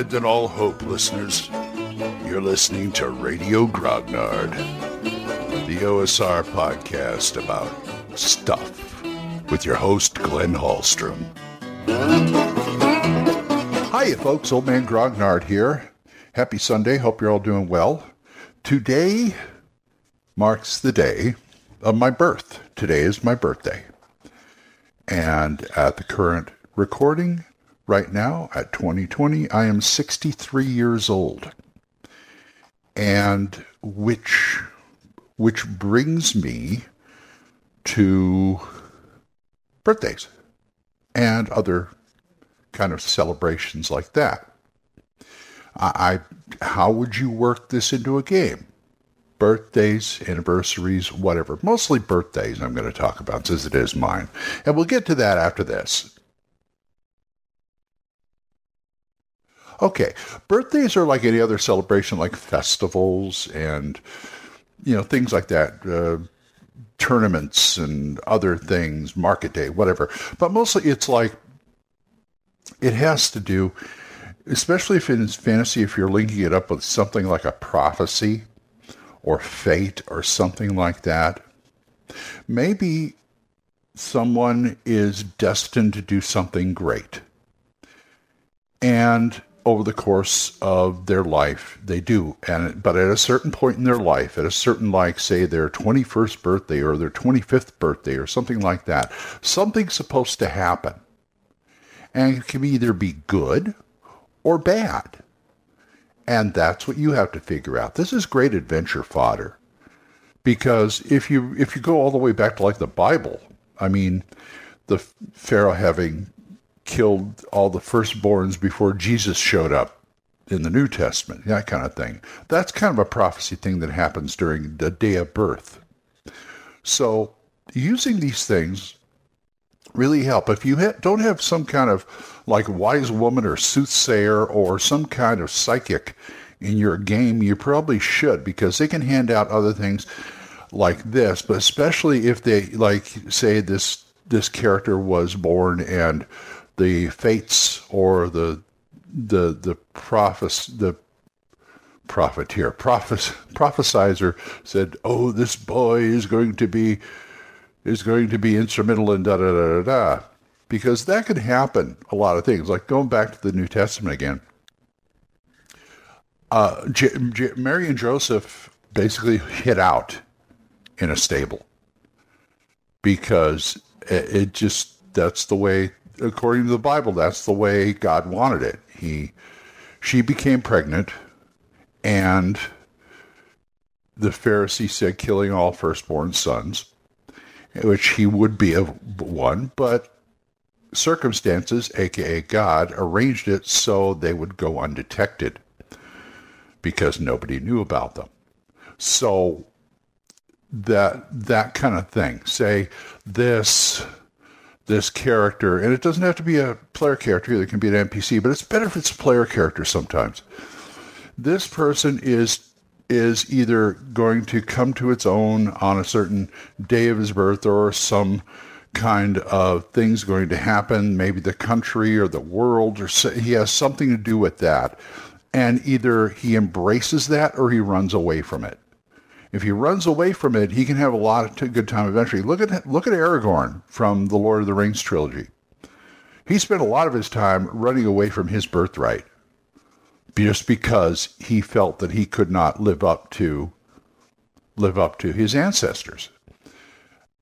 Abandon all hope, listeners. You're listening to Radio Grognard, the OSR podcast about stuff with your host, Glenn Hallstrom. Hiya, folks. Old Man Grognard here. Happy Sunday. Hope you're all doing well. Today marks the day of my birth. Today is my birthday. And at the current recording, right now at 2020, I am 63 years old. And which which brings me to birthdays and other kind of celebrations like that. I, I how would you work this into a game? Birthdays, anniversaries, whatever. Mostly birthdays I'm going to talk about since it is mine. And we'll get to that after this. Okay, birthdays are like any other celebration, like festivals and you know things like that, uh, tournaments and other things, market day, whatever. But mostly, it's like it has to do, especially if it's fantasy, if you're linking it up with something like a prophecy or fate or something like that. Maybe someone is destined to do something great. And over the course of their life. They do. And but at a certain point in their life at a certain like say their 21st birthday or their 25th birthday or something like that something's supposed to happen. And it can either be good or bad. And that's what you have to figure out. This is great adventure fodder. Because if you if you go all the way back to like the bible i mean the pharaoh having killed all the firstborns before Jesus showed up in the New Testament, that kind of thing. That's kind of a prophecy thing that happens during the day of birth. So using these things really help. If you ha- don't have some kind of like wise woman or soothsayer or some kind of psychic in your game, you probably should because they can hand out other things like this, but especially if they like say this this character was born and the fates or the the the prophes the profiteer prophes, prophesizer said, "Oh, this boy is going to be is going to be instrumental in da da da da da," because that could happen. A lot of things, like going back to the New Testament again. Uh, J- J- Mary and Joseph basically hid out in a stable because it, it just that's the way according to the Bible, that's the way God wanted it. He, she became pregnant, and the Pharisee said, killing all firstborn sons, which he would be of one, but circumstances, aka God, arranged it so they would go undetected because nobody knew about them. So that that kind of thing. Say this this character, and it doesn't have to be a player character, it can be an NPC, but it's better if it's a player character sometimes. This person is is either going to come to its own on a certain day of his birth or some kind of things going to happen, maybe the country or the world, or he has something to do with that. And either he embraces that or he runs away from it. If he runs away from it, he can have a lot of good time eventually. Look at look at Aragorn from the Lord of the Rings trilogy. He spent a lot of his time running away from his birthright just because he felt that he could not live up to live up to his ancestors.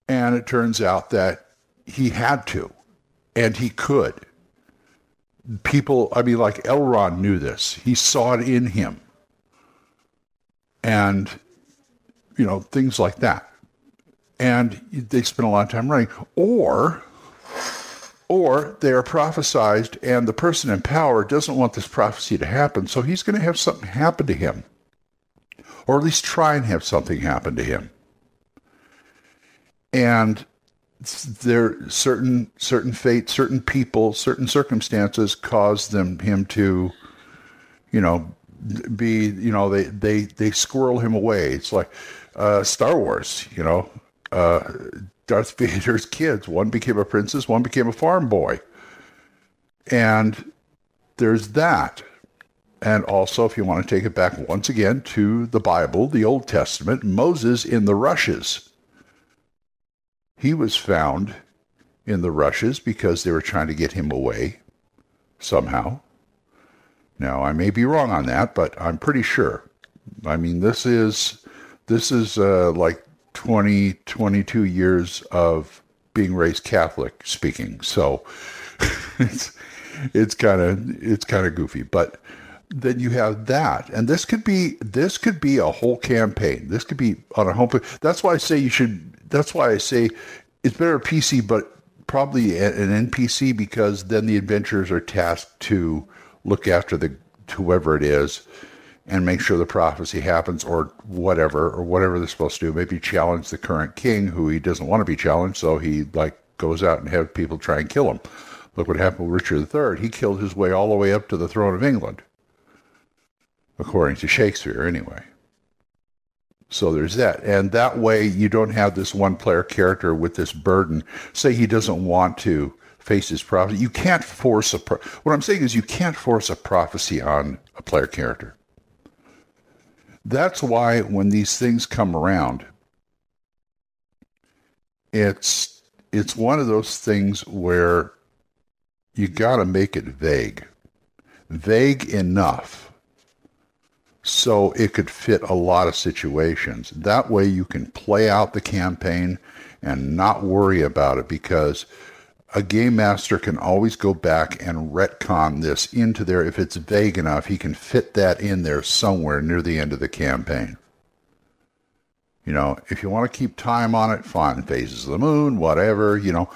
And it turns out that he had to and he could. People, I mean like Elrond knew this. He saw it in him. And you know, things like that. And they spend a lot of time running. Or, or they are prophesized, and the person in power doesn't want this prophecy to happen, so he's going to have something happen to him, or at least try and have something happen to him. And there certain certain fate, certain people, certain circumstances cause them him to, you know, be you know they they they squirrel him away. It's like uh, Star Wars, you know, uh, Darth Vader's kids. One became a princess, one became a farm boy, and there's that. and also, if you want to take it back once again to the Bible, the Old Testament, Moses in the rushes. He was found in the rushes because they were trying to get him away somehow. Now, I may be wrong on that, but I'm pretty sure. I mean, this is this is uh, like 20, 22 years of being raised Catholic speaking. So it's it's kind of it's kind of goofy, but then you have that, and this could be this could be a whole campaign. This could be on a home. That's why I say you should. That's why I say it's better a PC, but probably an NPC because then the adventurers are tasked to look after the whoever it is and make sure the prophecy happens or whatever or whatever they're supposed to do. Maybe challenge the current king who he doesn't want to be challenged, so he like goes out and have people try and kill him. Look what happened with Richard III. He killed his way all the way up to the throne of England, according to Shakespeare, anyway. So there's that. And that way you don't have this one player character with this burden. Say he doesn't want to face his prophecy. You can't force a. Pro- what I'm saying is you can't force a prophecy on a player character. That's why when these things come around, it's it's one of those things where you got to make it vague. Vague enough so it could fit a lot of situations. That way you can play out the campaign and not worry about it because a game master can always go back and retcon this into there. If it's vague enough, he can fit that in there somewhere near the end of the campaign. You know, if you want to keep time on it, fine. Phases of the moon, whatever, you know.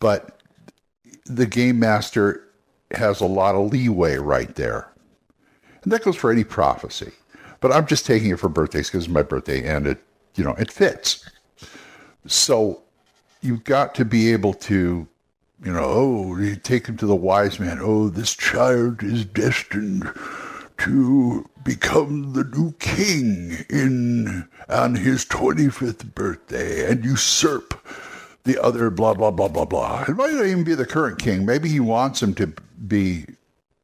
But the game master has a lot of leeway right there. And that goes for any prophecy. But I'm just taking it for birthdays because it's my birthday and it, you know, it fits. So you've got to be able to you know, oh, you take him to the wise man. Oh, this child is destined to become the new king in on his 25th birthday and usurp the other blah blah blah blah blah. It might not even be the current king. Maybe he wants him to be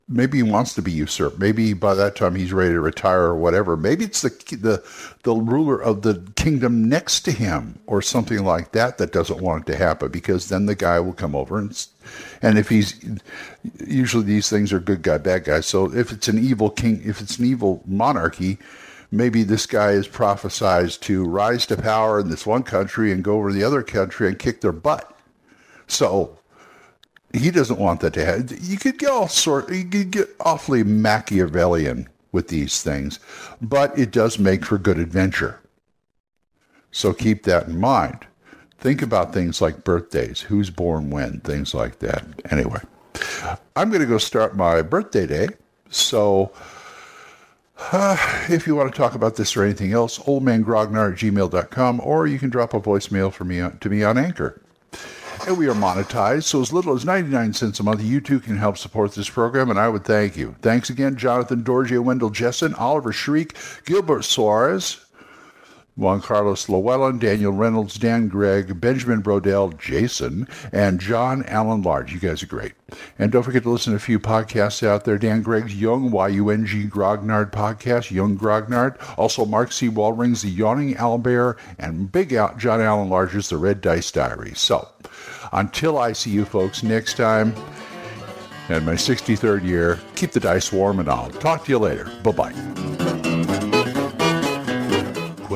maybe he wants to be usurped. Maybe by that time he's ready to retire or whatever. Maybe it's the the the ruler of the kingdom next to him or something like that that doesn't want it to happen because then the guy will come over and and if he's usually these things are good guy bad guy. So if it's an evil king, if it's an evil monarchy. Maybe this guy is prophesized to rise to power in this one country and go over to the other country and kick their butt. So he doesn't want that to happen. You could get all sort. You could get awfully Machiavellian with these things, but it does make for good adventure. So keep that in mind. Think about things like birthdays, who's born when, things like that. Anyway, I'm going to go start my birthday day. So uh, if you want to talk about this or anything else, oldmangrognard at gmail.com, or you can drop a voicemail for me to me on Anchor and we are monetized. So as little as 99 cents a month, you too can help support this program, and I would thank you. Thanks again, Jonathan Dorgia, Wendell Jessen, Oliver Shriek, Gilbert Suarez, Juan Carlos Llewellyn, Daniel Reynolds, Dan Gregg, Benjamin Brodell, Jason, and John Allen Large. You guys are great. And don't forget to listen to a few podcasts out there. Dan Gregg's Young, Y-U-N-G, Grognard podcast, Young Grognard. Also Mark C. Waldring's The Yawning Owlbear, and Big Out John Allen Large's The Red Dice Diary. So, until I see you folks next time, and my 63rd year, keep the dice warm and I'll talk to you later. Bye-bye